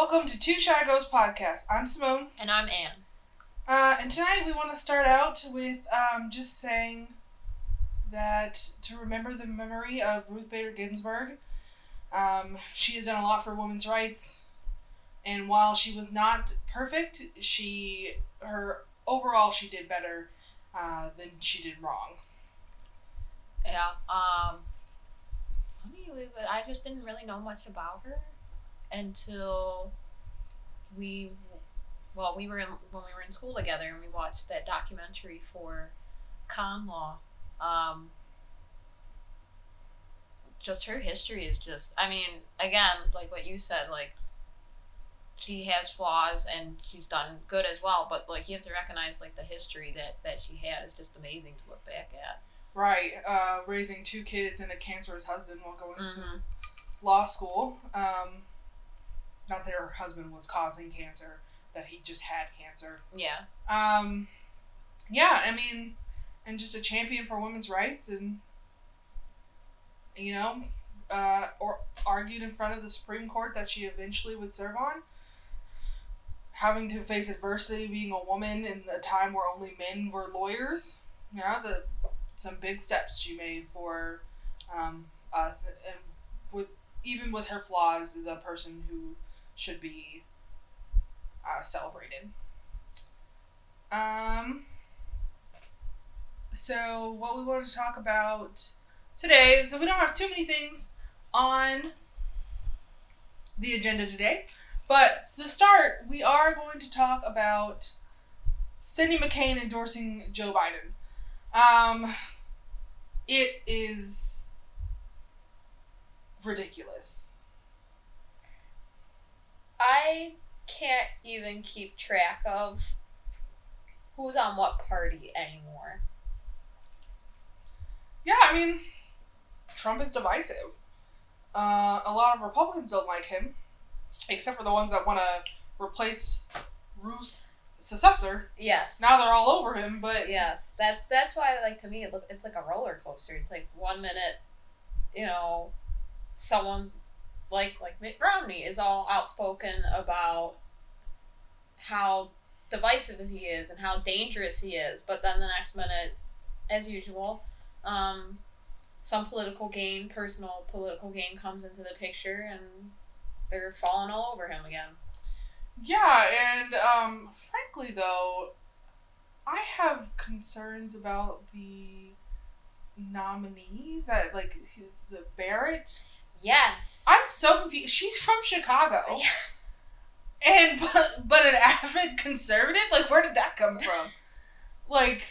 Welcome to Two Shy Girls Podcast. I'm Simone. And I'm Anne. Uh, and tonight we want to start out with um, just saying that to remember the memory of Ruth Bader Ginsburg. Um, she has done a lot for women's rights, and while she was not perfect, she her overall she did better uh, than she did wrong. Yeah. Um. Funny, I just didn't really know much about her until we, well, we were in, when we were in school together and we watched that documentary for con law. Um. Just her history is just. I mean, again, like what you said, like she has flaws and she's done good as well. But like you have to recognize like the history that that she had is just amazing to look back at. Right, uh, raising two kids and a cancerous husband while going to Mhm. law school. Um, not that her husband was causing cancer, that he just had cancer. Yeah. Um, yeah, I mean, and just a champion for women's rights, and you know, uh, or argued in front of the Supreme Court that she eventually would serve on. Having to face adversity, being a woman in a time where only men were lawyers, yeah, the some big steps she made for um, us, and with even with her flaws, is a person who should be uh, celebrated. Um. So what we want to talk about today is we don't have too many things on the agenda today, but to start, we are going to talk about Cindy McCain endorsing Joe Biden. Um, it is ridiculous. I can't even keep track of who's on what party anymore. Yeah, I mean, Trump is divisive. Uh, a lot of Republicans don't like him, except for the ones that want to replace Ruth's successor. Yes. Now they're all over him, but Yes, that's that's why like to me it look it's like a roller coaster. It's like one minute, you know, someone's like like Mitt Romney is all outspoken about how divisive he is and how dangerous he is, but then the next minute, as usual, um, some political gain, personal political gain comes into the picture and they're falling all over him again. yeah, and um, frankly though, I have concerns about the nominee that like the Barrett. Yes. I'm so confused. She's from Chicago. And but but an avid conservative? Like where did that come from? like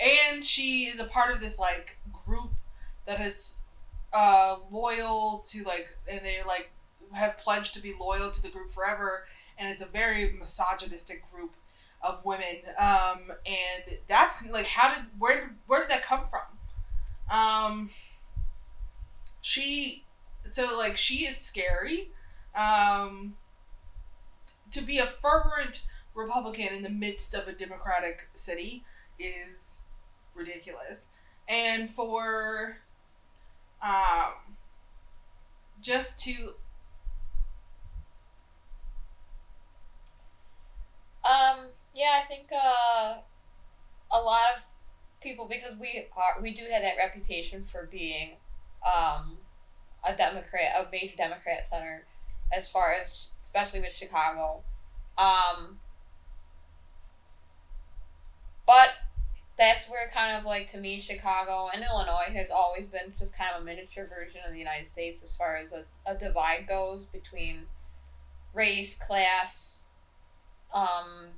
and she is a part of this like group that is uh loyal to like and they like have pledged to be loyal to the group forever and it's a very misogynistic group of women um and that's like how did where did where did that come from um she so like she is scary um to be a fervent Republican in the midst of a Democratic city is ridiculous. And for um just to Um, yeah, I think uh, a lot of people because we are we do have that reputation for being um, a Democrat, a major Democrat center, as far as especially with Chicago. Um, but that's where kind of like to me Chicago and Illinois has always been just kind of a miniature version of the United States as far as a, a divide goes between race, class, um,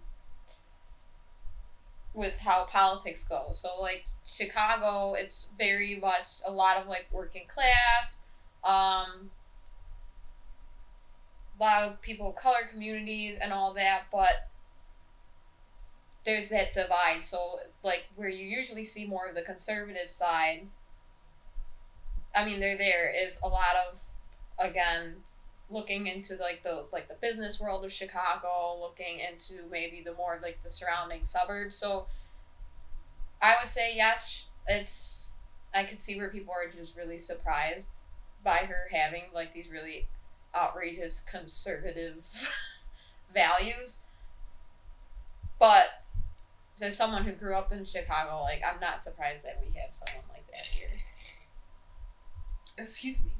with how politics go. So like Chicago, it's very much a lot of like working class, um, a lot of people of color communities and all that, but there's that divide. So like where you usually see more of the conservative side, I mean they're there is a lot of again looking into like the like the business world of Chicago, looking into maybe the more like the surrounding suburbs. So I would say yes, it's I could see where people are just really surprised by her having like these really outrageous conservative values. But as someone who grew up in Chicago, like I'm not surprised that we have someone like that here. Excuse me.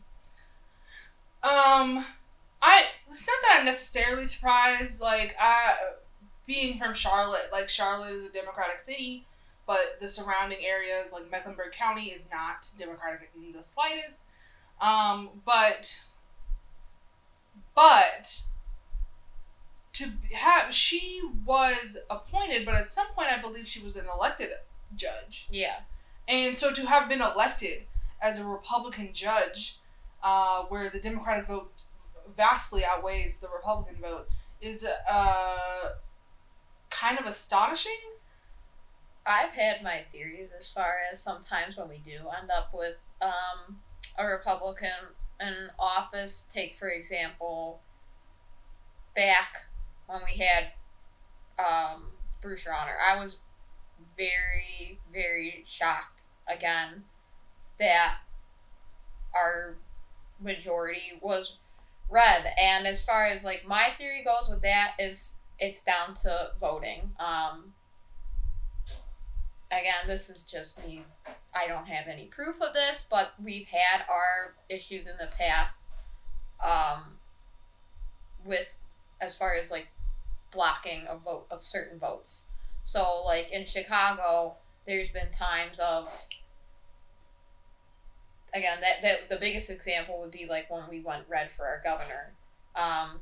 Um, I it's not that I'm necessarily surprised. Like, I being from Charlotte, like Charlotte is a Democratic city, but the surrounding areas, like Mecklenburg County, is not Democratic in the slightest. Um, but but to have she was appointed, but at some point I believe she was an elected judge. Yeah. And so to have been elected as a Republican judge, uh, where the Democratic vote vastly outweighs the Republican vote, is uh, kind of astonishing. I've had my theories as far as sometimes when we do end up with um, a Republican in office, take for example, back when we had um, Bruce Rauner, I was very, very shocked again that our majority was red. And as far as like my theory goes with that is it's down to voting. Um, again, this is just me. I don't have any proof of this, but we've had our issues in the past um, with as far as like blocking a vote of certain votes. So like in Chicago, there's been times of again that, that the biggest example would be like when we went red for our governor. Um,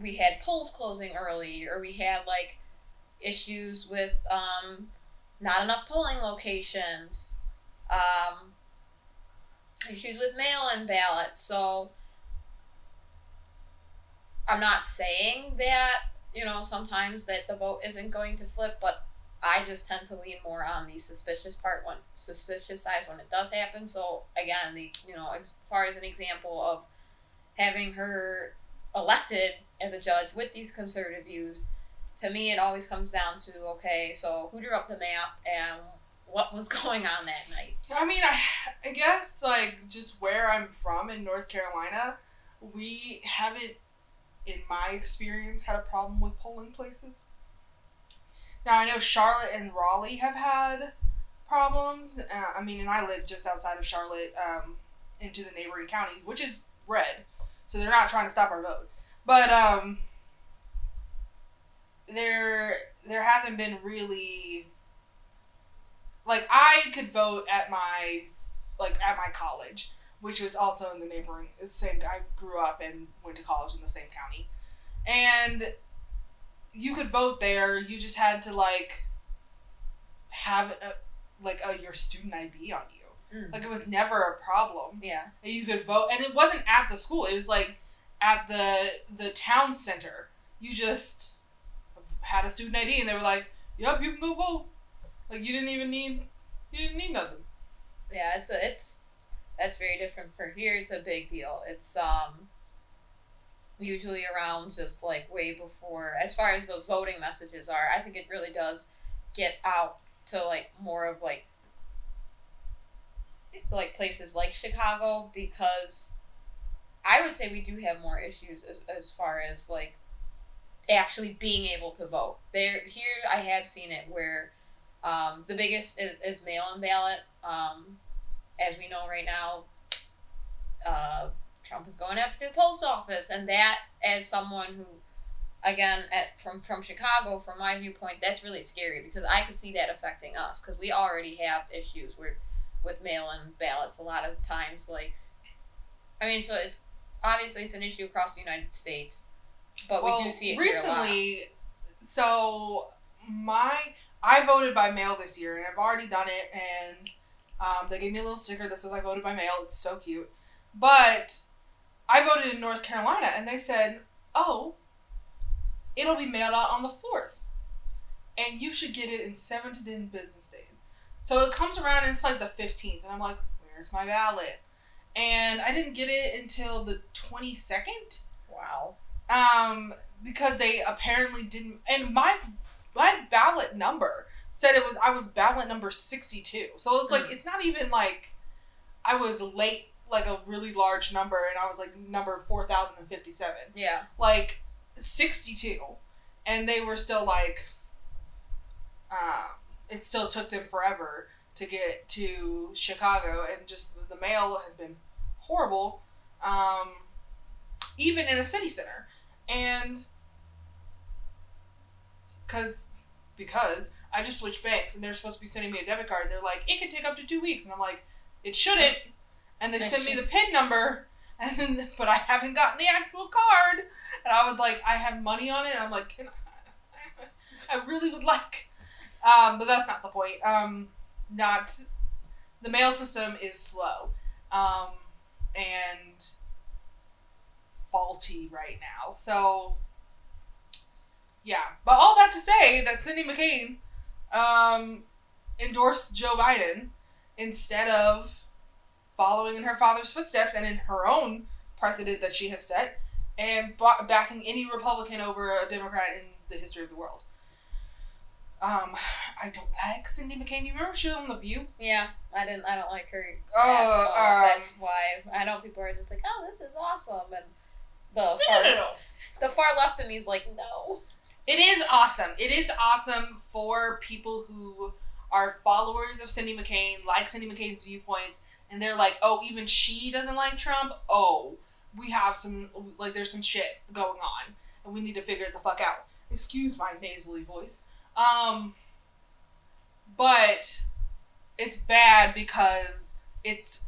we had polls closing early, or we had like issues with um, not enough polling locations, um, issues with mail-in ballots. So I'm not saying that you know sometimes that the vote isn't going to flip, but I just tend to lean more on the suspicious part when suspicious size when it does happen. So again, the you know as far as an example of having her elected as a judge with these conservative views, to me it always comes down to okay, so who drew up the map and what was going on that night. I mean, I, I guess like just where I'm from in North Carolina, we haven't, in my experience, had a problem with polling places. Now I know Charlotte and Raleigh have had problems. Uh, I mean, and I live just outside of Charlotte, um, into the neighboring county, which is red, so they're not trying to stop our vote. But um, there there hasn't been really like I could vote at my like at my college, which was also in the neighboring same. I grew up and went to college in the same county, and you could vote there. You just had to like have a, like a, your student ID on you. Mm. Like it was never a problem. Yeah. And you could vote, and it wasn't at the school. It was like at the the town center. You just had a student ID, and they were like, "Yep, you can go vote." Like you didn't even need you didn't need nothing. Yeah, it's a, it's that's very different for here. It's a big deal. It's um usually around just like way before as far as those voting messages are. I think it really does get out to like more of like like places like Chicago because I would say we do have more issues as, as far as like actually being able to vote. There here I have seen it where um, the biggest is, is mail-in ballot. Um, as we know right now, uh, Trump is going after the post office, and that, as someone who, again, at from from Chicago, from my viewpoint, that's really scary because I could see that affecting us because we already have issues where with mail-in ballots a lot of times. Like, I mean, so it's obviously it's an issue across the United States, but we do see it here a lot. recently. So my I voted by mail this year, and I've already done it, and um, they gave me a little sticker that says I voted by mail. It's so cute, but I voted in North Carolina, and they said, "Oh, it'll be mailed out on the fourth, and you should get it in seven to ten business days." So it comes around, and it's like the fifteenth, and I'm like, "Where's my ballot?" And I didn't get it until the twenty second Wow. Um, because they apparently didn't. And my my ballot number said it was I was ballot number sixty two. So it's like Mm. it's not even like I was late. like a really large number, and I was like number four thousand and fifty-seven. Yeah. Like sixty-two, and they were still like, um, it still took them forever to get to Chicago, and just the mail has been horrible, um, even in a city center, and because because I just switched banks and they're supposed to be sending me a debit card. They're like, it could take up to two weeks, and I'm like, it shouldn't. And they send me the. PIN number, and then, but I haven't gotten the actual card. And I was like, I have money on it. And I'm like, can I? I really would like. Um, but that's not the point. Um, not the mail system is slow, um, and faulty right now. So yeah, but all that to say that Cindy McCain um, endorsed Joe Biden instead of following in her father's footsteps and in her own precedent that she has set and ba- backing any Republican over a Democrat in the history of the world. Um, I don't like Cindy McCain. You remember she was on The View? Yeah. I didn't. I don't like her. Oh, um, That's why I know people are just like, oh, this is awesome, and the No, far no, no, the far left of me is like, no. It is awesome. It is awesome for people who are followers of Cindy McCain, like Cindy McCain's viewpoints, and they're like, oh, even she doesn't like Trump. Oh, we have some, like, there's some shit going on, and we need to figure it the fuck out. Excuse my nasally voice. Um, but it's bad because it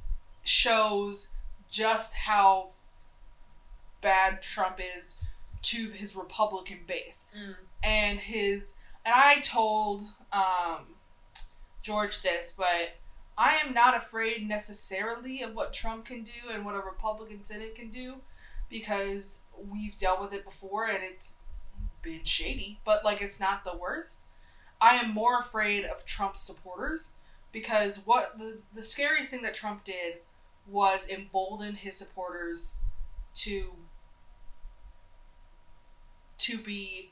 shows just how bad Trump is to his Republican base Mm. and his and I told um, George this, but I am not afraid necessarily of what Trump can do and what a Republican Senate can do because we've dealt with it before and it's been shady, but like it's not the worst. I am more afraid of Trump's supporters because what the the scariest thing that Trump did was embolden his supporters to to be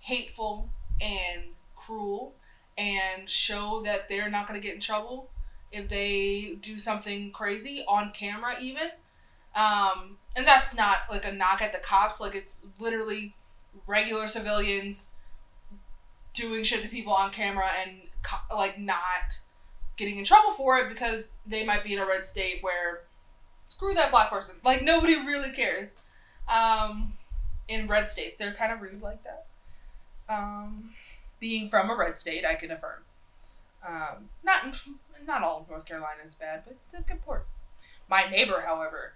hateful and cruel and show that they're not going to get in trouble if they do something crazy on camera even. Um, and that's not like a knock at the cops. Like it's literally regular civilians doing shit to people on camera and co- like not getting in trouble for it because they might be in a red state where screw that black person. Like nobody really cares. Um, in red states they're kind of rude like that um, being from a red state, I can affirm. Um, not not all of North Carolina is bad, but it's a good port. My neighbor, however,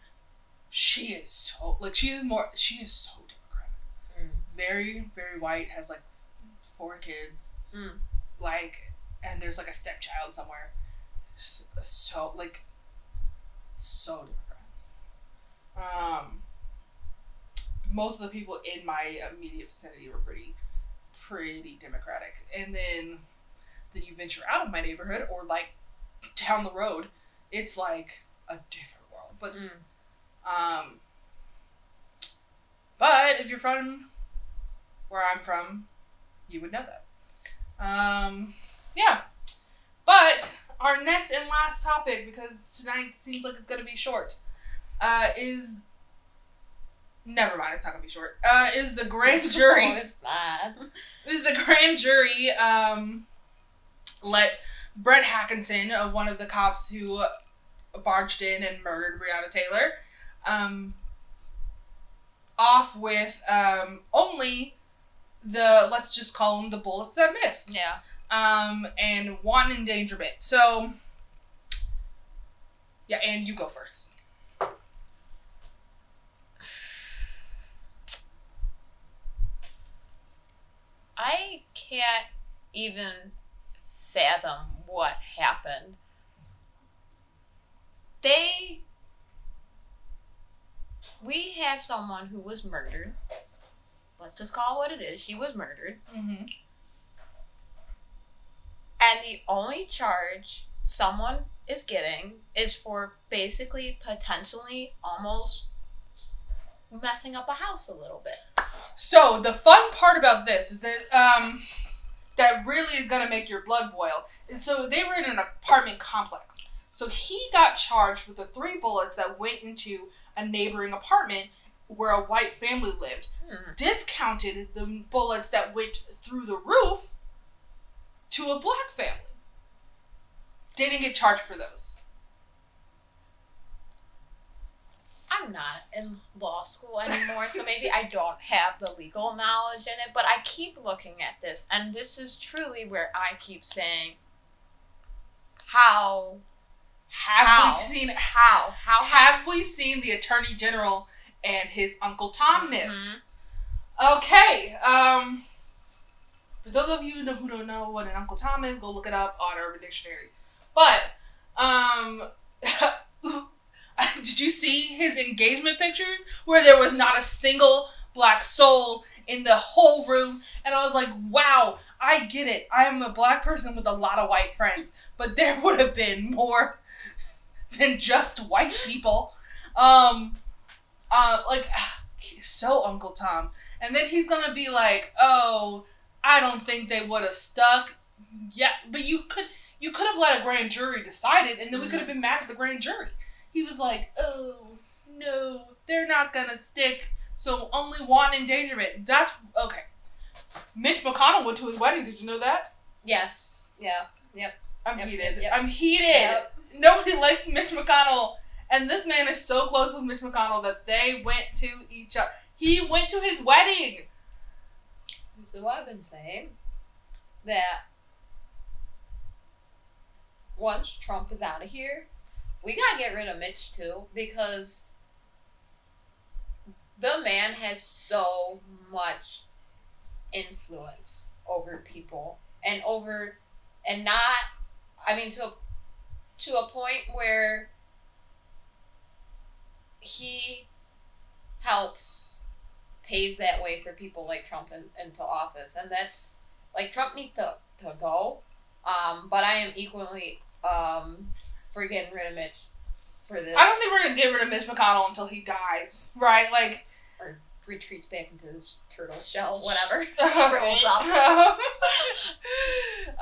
she is so like she is more she is so democratic. Mm. Very very white, has like four kids, Mm. like, and there's like a stepchild somewhere. So, so like, so democratic. Um, most of the people in my immediate vicinity were pretty pretty democratic. And then then you venture out of my neighborhood or like down the road it's like a different world. But Mm. um but if you're from where i'm from you would know that. Um yeah. But our next and last topic because tonight seems like it's going to be short uh is never mind it's not to be short uh is the grand jury Oh, it's not. is the grand jury um, let Brett Hankison of one of the cops who barged in and murdered Breonna Taylor um, off with um, only the let's just call them the bullets that missed Yeah. um, and one endangerment. So yeah, and you go first. I can't even fathom what happened. They. We have someone who was murdered. Let's just call it what it is. She was murdered. Mm-hmm. And the only charge someone is getting is for basically potentially almost messing up a house a little bit. So the fun part about this is that um, that really is gonna make your blood boil. Is so they were in an apartment complex. So he got charged with the three bullets that went into a neighboring apartment where a white family lived. Hmm. Discounted the bullets that went through the roof to a black family. Didn't get charged for those. I'm not in law school anymore, so maybe I don't have the legal knowledge in it, but I keep looking at this, and this is truly where I keep saying, how, Have How? we seen how, how, have we seen the attorney general and his uncle Tom myth? Mhm. Okay. Um, for those of you who don't know what an Uncle Tom is, go look it up on Urban Dictionary. But um, did you see his engagement pictures where there was not a single black soul in the whole room? And I was like, wow, I get it. I am a black person with a lot of white friends, but there would have been more than just white people. Um, uh, like he's so Uncle Tom. And then he's gonna be like, "Oh, I don't think they would have stuck." Yeah, but you could you could have let a grand jury decide it, and then we could have been mad at the grand jury. He was like, "Oh no, they're not gonna stick." So only one endangerment. That's okay. Mitch McConnell went to his wedding. Did you know that? Yes, yeah, Yep. I'm Yep, heated. yep. I'm heated. Yep. Nobody likes Mitch McConnell, and this man is so close with Mitch McConnell that they went to each other. He went to his wedding. So I've been saying that once Trump is out of here, we gotta get rid of Mitch too because the man has so much influence over people and over and not I mean to a, to a point where he helps pave that way for people like Trump in, into office, and that's like Trump needs to to go. Um, but I am equally um for getting rid of Mitch for this. I don't think we're gonna get rid of Mitch McConnell until he dies, right? Like, or retreats back into his turtle shell, whatever. Rolls up.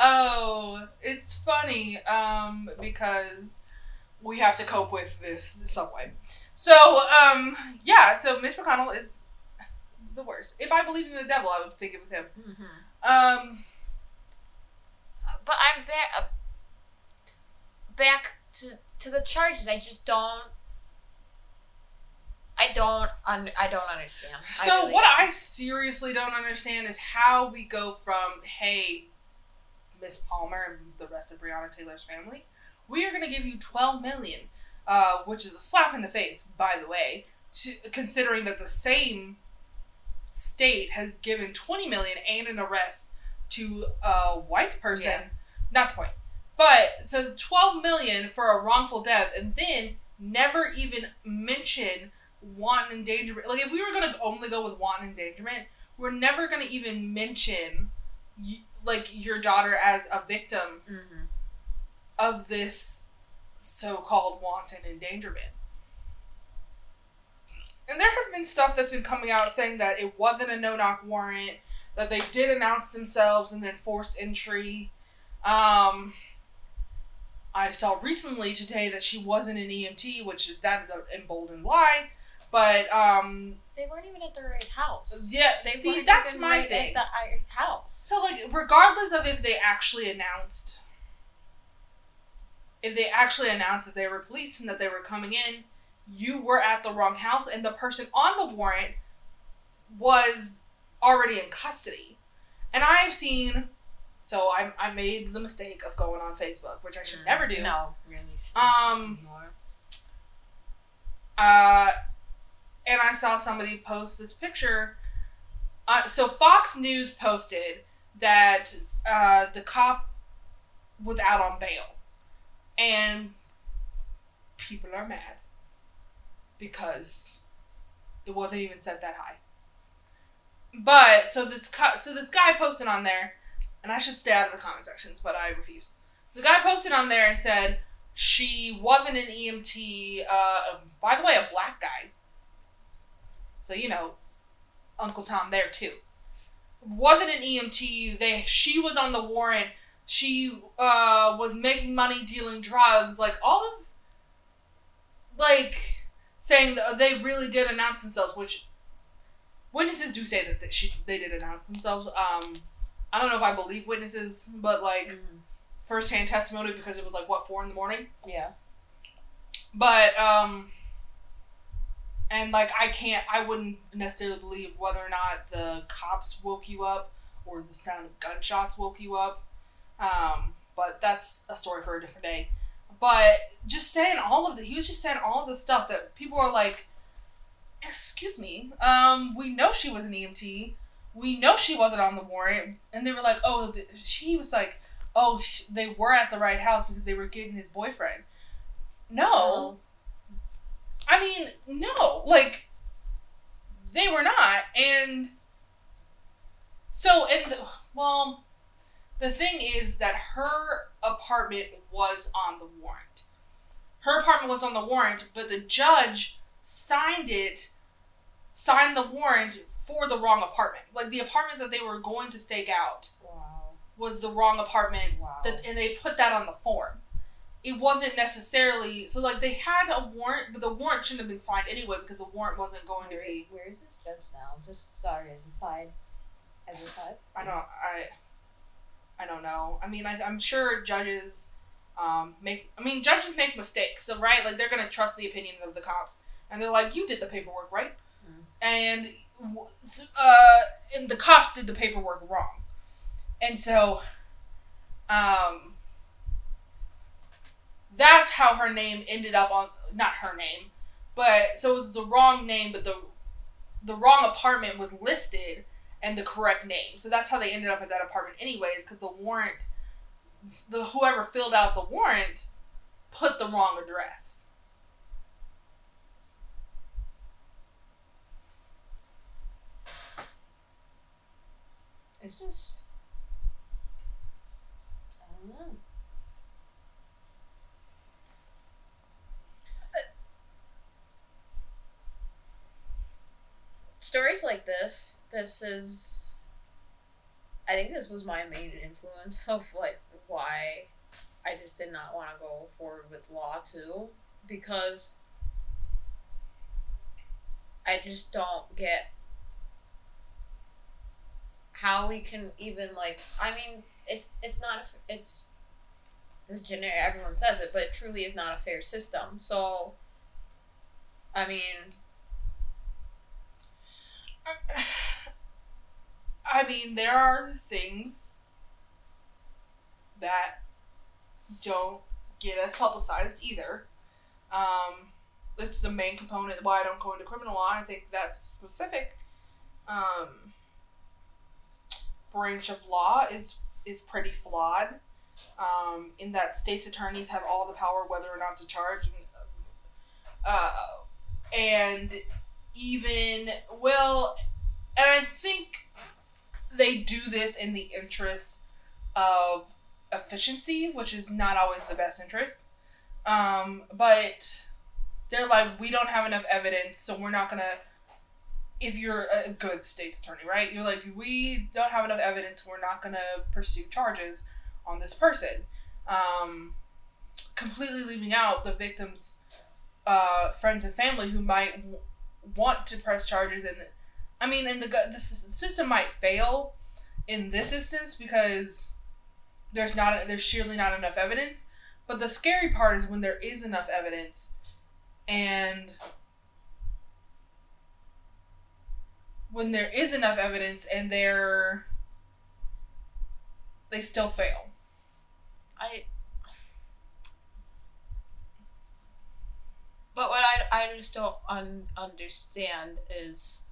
oh, it's funny um, because we have to cope with this subway. So, um, yeah, so Mitch McConnell is the worst. If I believed in the devil, I would think it was him. Mm-hmm. Um, But I'm back uh, back to to the charges. I just don't. I don't. Un- I don't understand. I so really what don't. I seriously don't understand is how we go from hey, Miss Palmer and the rest of Breonna Taylor's family, we are going to give you twelve million, uh, which is a slap in the face, by the way, to considering that the same state has given twenty million and an arrest to a white person. Yeah. Not the point, but so twelve million for a wrongful death, and then never even mention wanton endangerment. Like if we were gonna only go with wanton endangerment, we're never gonna even mention like your daughter as a victim Mhm. of this so-called wanton endangerment. And there have been stuff that's been coming out saying that it wasn't a no-knock warrant, that they did announce themselves and then forced entry. Um, I saw recently today that she wasn't an EMT, which is that is an emboldened lie. But um, They weren't even at the right house. yeah, They see, weren't that's my right thing. At the right house. So like regardless of if they actually announced if they actually announced that they were police and that they were coming in, you were at the wrong house and the person on the warrant was already in custody. And I've seen so I I made the mistake of going on Facebook, which I should Mm, never do. No, really. Um, anymore. Uh, and I saw somebody post this picture. Uh, so Fox News posted that uh, the cop was out on bail, and people are mad because it wasn't even set that high. But so this co- so this guy posted on there, and I should stay out of the comment sections, but I refuse. The guy posted on there and said she wasn't an EMT. Uh, by the way, a black guy. So you know, Uncle Tom there too. Wasn't an EMT. They she was on the warrant she uh, was making money dealing drugs. Like all of, like saying that they really did announce themselves, which witnesses do say that they, she they did announce themselves. Um, I don't know if I believe witnesses, but like Mhm. firsthand testimony because it was like what four in the morning. Yeah. But um and like I can't I wouldn't necessarily believe whether or not the cops woke you up or the sound of gunshots woke you up. Um but that's a story for a different day. But just saying all of the he was just saying all of the stuff that people are like excuse me. Um we know she was an EMT. We know she wasn't on the warrant and they were like, "Oh, the, she was like, oh, sh- they were at the right house because they were getting his boyfriend." No. I mean, no, like they were not, and so and the, well, the thing is that her apartment was on the warrant. Her apartment was on the warrant, but the judge signed it, signed the warrant for the wrong apartment. Like the apartment that they were going to stake out Wow. was the wrong apartment Wow. that and they put that on the form. It wasn't necessarily so like they had a warrant, but the warrant shouldn't have been signed anyway because the warrant wasn't going to be. where is this judge now? Just sorry, as a side. As a side. I don't. I. I don't know. I mean, I, I'm sure judges um, make. I mean, judges make mistakes, so right, like they're gonna trust the opinions of the cops, and they're like, "You did the paperwork, right?" Mm. And uh, and the cops did the paperwork wrong, and so, um, that's how her name ended up on. Not her name, but so it was the wrong name, but the the wrong apartment was listed and the correct name. So that's how they ended up at that apartment anyways cuz the warrant the whoever filled out the warrant put the wrong address. It's just. I don't know. Stories like this, this is. I think this was my main influence of like why I just did not want to go forward with law too, because I just don't get how we can even like i mean it's it's not it's this generic everyone says it but it truly is not a fair system so i mean I mean, there are things that don't get as publicized either. Um, this is a main component why I don't go into criminal law. I think that's specific. Um, branch of law is is pretty flawed. Um, in that states attorneys have all the power whether or not to charge. Uh, and even well, and I think they do this in the interest of efficiency, which is not always the best interest. Um, but they're like, we don't have enough evidence, so we're not gonna. If you're a good state's attorney, right? You're like, we don't have enough evidence, we're not gonna pursue charges on this person. Um, completely leaving out the victim's uh, friends and family who might w- want to press charges and I mean, and the the system might fail in this instance because there's not there's sheerly not enough evidence. But the scary part is when there is enough evidence, and when there is enough evidence and they're they still fail. i but what i, I just don't un- understand is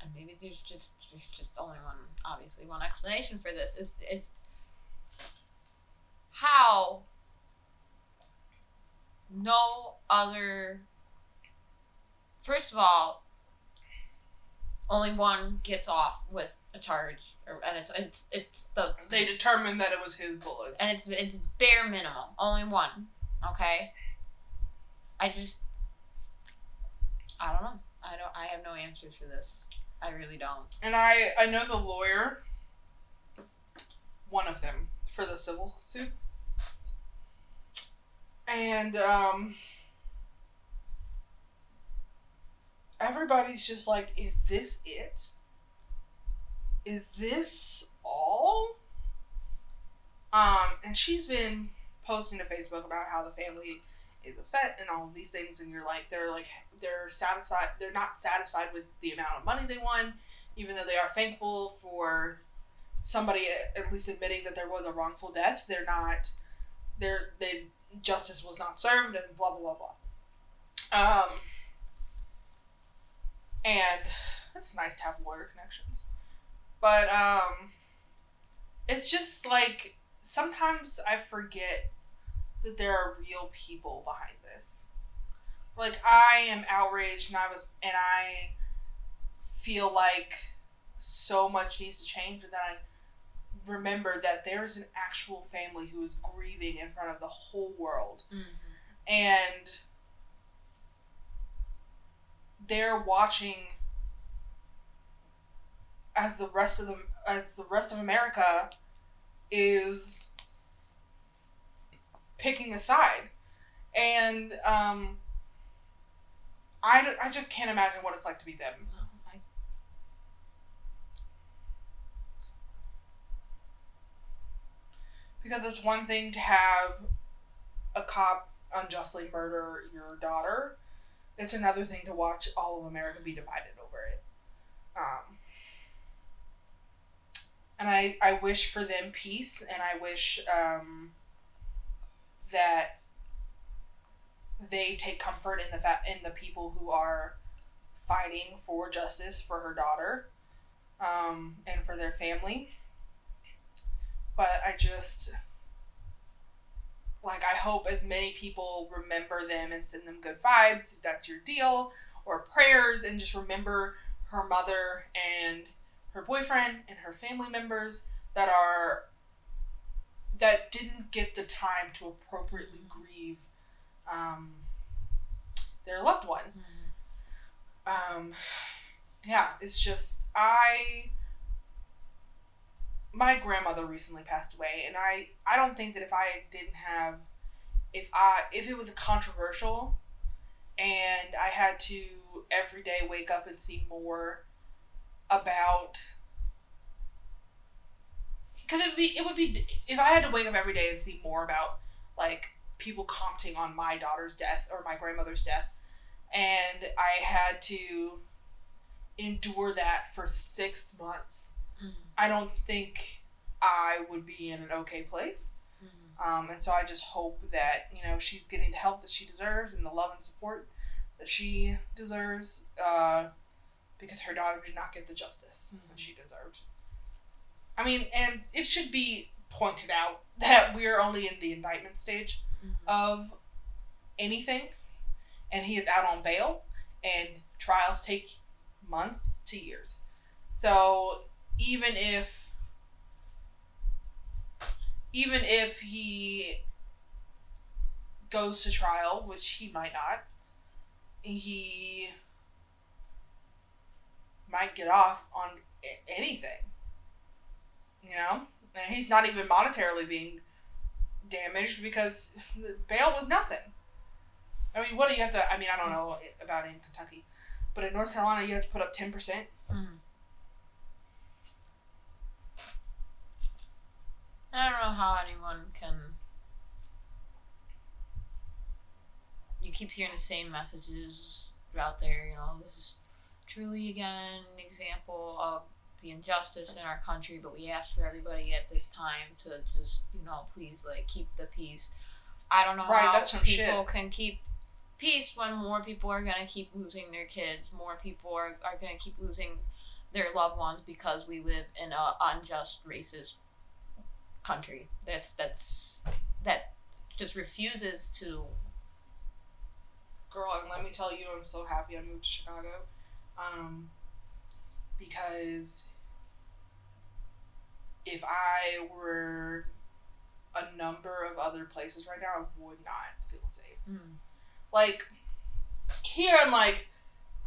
and maybe there's just there's just only one obviously one explanation for this is is how no other first of all only one gets off with a charge or, and it's it's it's the They determined that it was his bullets. and it's it's bare minimum only one okay i just i don't know i don't i have no answers for this i really don't And I I know the lawyer one of them for the civil suit. And um everybody's just like, is this it? Is this all? Um, and she's been posting to Facebook about how the family is upset and all these things, and you're like, they're like, they're satisfied, they're not satisfied with the amount of money they won, even though they are thankful for somebody at least admitting that there was a wrongful death. They're not, they're, they, justice was not served, and blah, blah, blah, blah. Um, and it's nice to have water connections. But, um, it's just like, sometimes I forget that there are real people behind this. Like I am outraged and I was and I feel like so much needs to change, but then I remember that there's an actual family who is grieving in front of the whole world. Mm-hmm. And they're watching as the rest of the as the rest of America is picking a side. And um, I, I just can't imagine what it's like to be them. No, I, Because it's one thing to have a cop unjustly murder your daughter. It's another thing to watch all of America be divided over it. Um, and I, I wish for them peace, and I wish um, that they take comfort in the fa- in the people who are fighting for justice for her daughter, um, and for their family. But I just like I hope as many people remember them and send them good vibes. If that's your deal, or prayers, and just remember her mother and her boyfriend and her family members that are that didn't get the time to appropriately grieve um, their loved one. Um, yeah, it's just I. My grandmother recently passed away, and I I don't think that if I didn't have, if I if it was controversial, and I had to every day wake up and see more about because it would be it would be if I had to wake up every day and see more about like people commenting on my daughter's death or my grandmother's death, and I had to endure that for six months. I don't think I would be in an okay place. Mhm. Um, and so I just hope that you know she's getting the help that she deserves and the love and support that she deserves, uh, because her daughter did not get the justice Mhm. that she deserved. I mean, and it should be pointed out that we're only in the indictment stage Mhm. of anything, and he is out on bail, and trials take months to years. So even if even if he goes to trial, which he might not, he might get off on anything. You know? And he's not even monetarily being damaged because the bail was nothing. I mean, what do you have to? I mean, I don't know about in Kentucky, but in North Carolina, you have to put up 10%. Mhm. I don't know how anyone can. You keep hearing the same messages out there, you know, this is truly again an example of the injustice in our country, but we ask for everybody at this time to just, you know, please like keep the peace. I don't know Right, how people shit. can keep peace when more people are gonna keep losing their kids, more people are, are gonna keep losing their loved ones because we live in a unjust racist country that's that's that just refuses to Girl, and let me tell you, I'm so happy I moved to Chicago. Um, because if I were a number of other places right now, I would not feel safe. Like, here I'm like,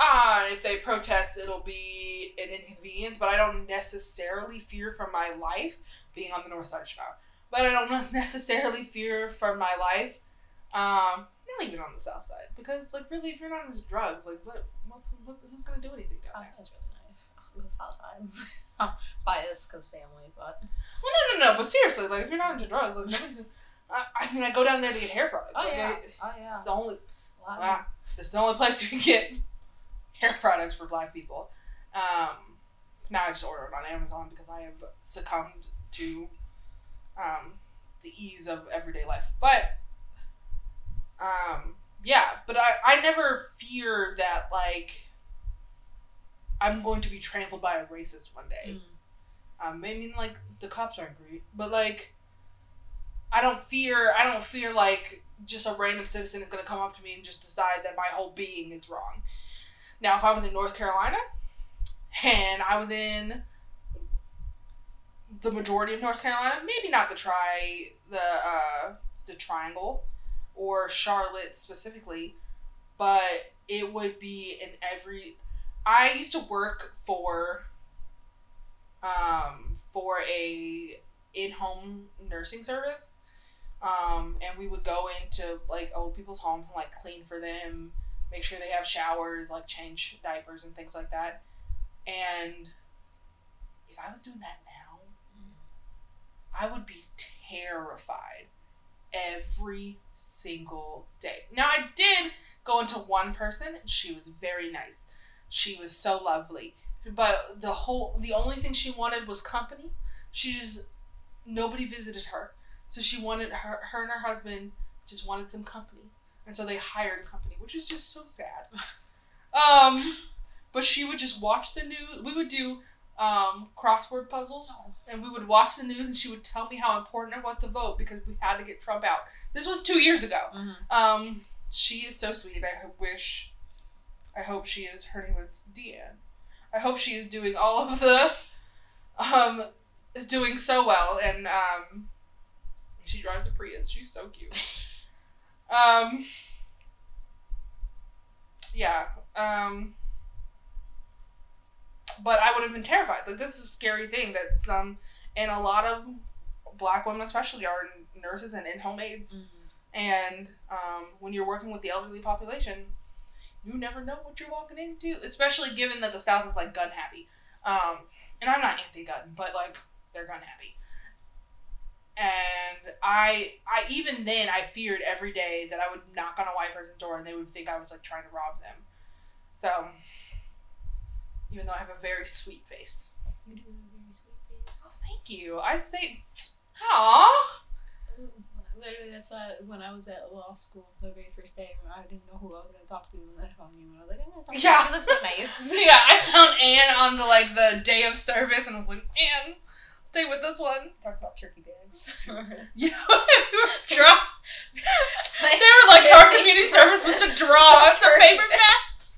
ah, if they protest, it'll be an inconvenience, but I don't necessarily fear for my life being on the north side of Chicago. But I don't necessarily fear for my life. Um, not even on the south side because like really, if you're not into drugs, like what what's, what's who's gonna do anything down South there? side's really nice. The south side. Biased because family, but Well, no, no, no. But seriously, like if you're not into drugs, like nobody's. I, I mean, I go down there to get hair products. oh like, yeah, I- oh yeah. It's the only. A lot of- Ah, it's the only place you can get hair products for black people. Um, now I just order it on Amazon because I have succumbed to um, the ease of everyday life. But um, yeah, but I, I never fear that like I'm going to be trampled by a racist one day. Mm. Um, I mean, like the cops aren't great, but like, I don't fear. I don't fear like just a random citizen is gonna come up to me and just decide that my whole being is wrong. Now, if I was in North Carolina, and I was in the majority of North Carolina, maybe not the tri the uh, the Triangle or Charlotte specifically, but it would be in every. I used to work for um, for a in-home nursing service um, and we would go into like old people's homes and like clean for them make sure they have showers like change diapers and things like that and if i was doing that now i would be terrified every single day. Now i did go into one person and she was very nice. She was so lovely. But the whole the only thing she wanted was company. She just nobody visited her. So she wanted her her and her husband just wanted some company. And so they hired company which is just so sad. Um but she would just watch the news. We would do um crossword puzzles Oh. and we would watch the news and she would tell me how important it was to vote because we had to get trump out. This was two years ago. Mhm. um she is so sweet. I wish i hope she is her name was deanne. I hope she is doing all of the um is doing so well and um she drives a prius. She's so cute. Um yeah um but i would have been terrified like this is a scary thing that some and a lot of black women especially are nurses and in-home aides Mhm. and um, when you're working with the elderly population, you never know what you're walking into, especially given that the South is like gun happy. Um, and I'm not anti-gun, but like they're gun happy. And I, I even then I feared every day that I would knock on a white person's door and they would think I was like trying to rob them. So, even though I have a very sweet face. You do have a very sweet face. Oh, thank you. I say, aw. Literally, that's why when I was at law school the very first day, I didn't know who I was going to talk to, and then I found you, and I was like, I'm going to talk Yeah. to you. You look so nice. Yeah, I found Anne on the like the day of service, and I was like, Anne, stay with this one. Talk about turkey bags. Yeah, we were draw. They were like, our community service was to draw us some paper bags.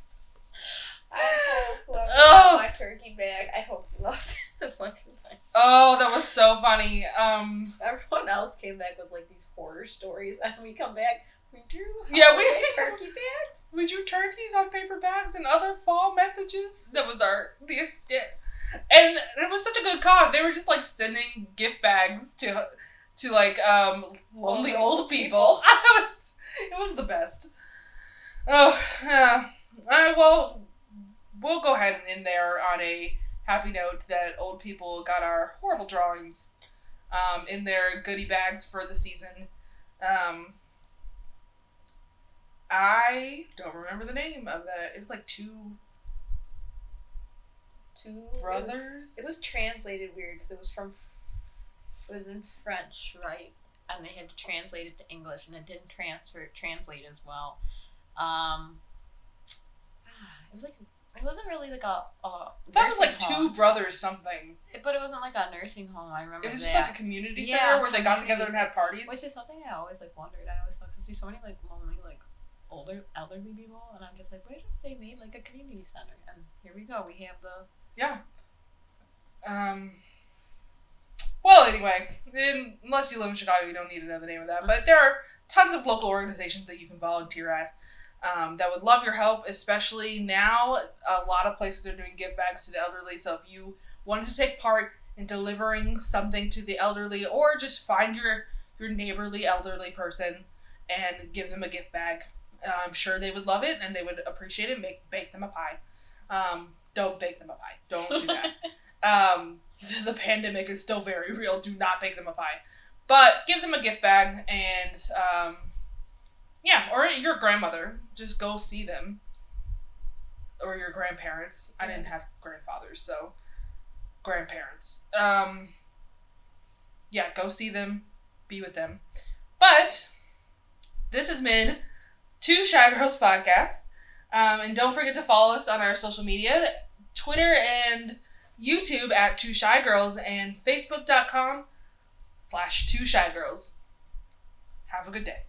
I hope whoever Oh. my turkey bag, I hope you loved it as much as I. Oh, that was so funny. Um, Everyone else came back with like these horror stories, and we come back. We drew Yeah, we- turkey bags. we drew turkeys on paper bags and other fall messages. That was our the extent, and it was such a good cause. They were just like sending gift bags to to like um lonely Lonely old people. it was it was the best. Oh yeah. Uh, well, we'll go ahead and end there on a happy note that old people got our horrible drawings um, in their goodie bags for the season. Um, I don't remember the name of the. It was like two Two brothers. It was translated weird because it was from. It was in French, right? And they had to translate it to English, and it didn't transfer translate as well. Um, it was like it wasn't really like a. a That was like nursing two brothers something. but it wasn't like a nursing home. I remember It was that. just like a community center Yeah, where they got together and had parties. Which is something I always like wondered. I always thought because there's so many like lonely like older elderly people, and I'm just like, where did they made like a community center? And here we go. We have the Yeah. Um. Well, anyway, in, unless you live in Chicago, you don't need to know the name of that. But there are tons of local organizations that you can volunteer at um, that would love your help, especially now. A lot of places are doing give bags to the elderly. So if you wanted to take part in delivering something to the elderly, or just find your your neighborly elderly person and give them a gift bag. I'm sure they would love it and they would appreciate it. Make bake them a pie. Um, don't bake them a pie. Don't do that. um, the pandemic is still very real. Do not bake them a pie. But give them a gift bag and um, yeah, or your grandmother. Just go see them. Or your grandparents. I didn't have grandfathers, so grandparents. Um, yeah, go see them, be with them. But this has been Two Shy Girls Podcast. Um, and don't forget to follow us on our social media Twitter and YouTube at Two Shy Girls and Facebook.com slash Two Shy Girls. Have a good day.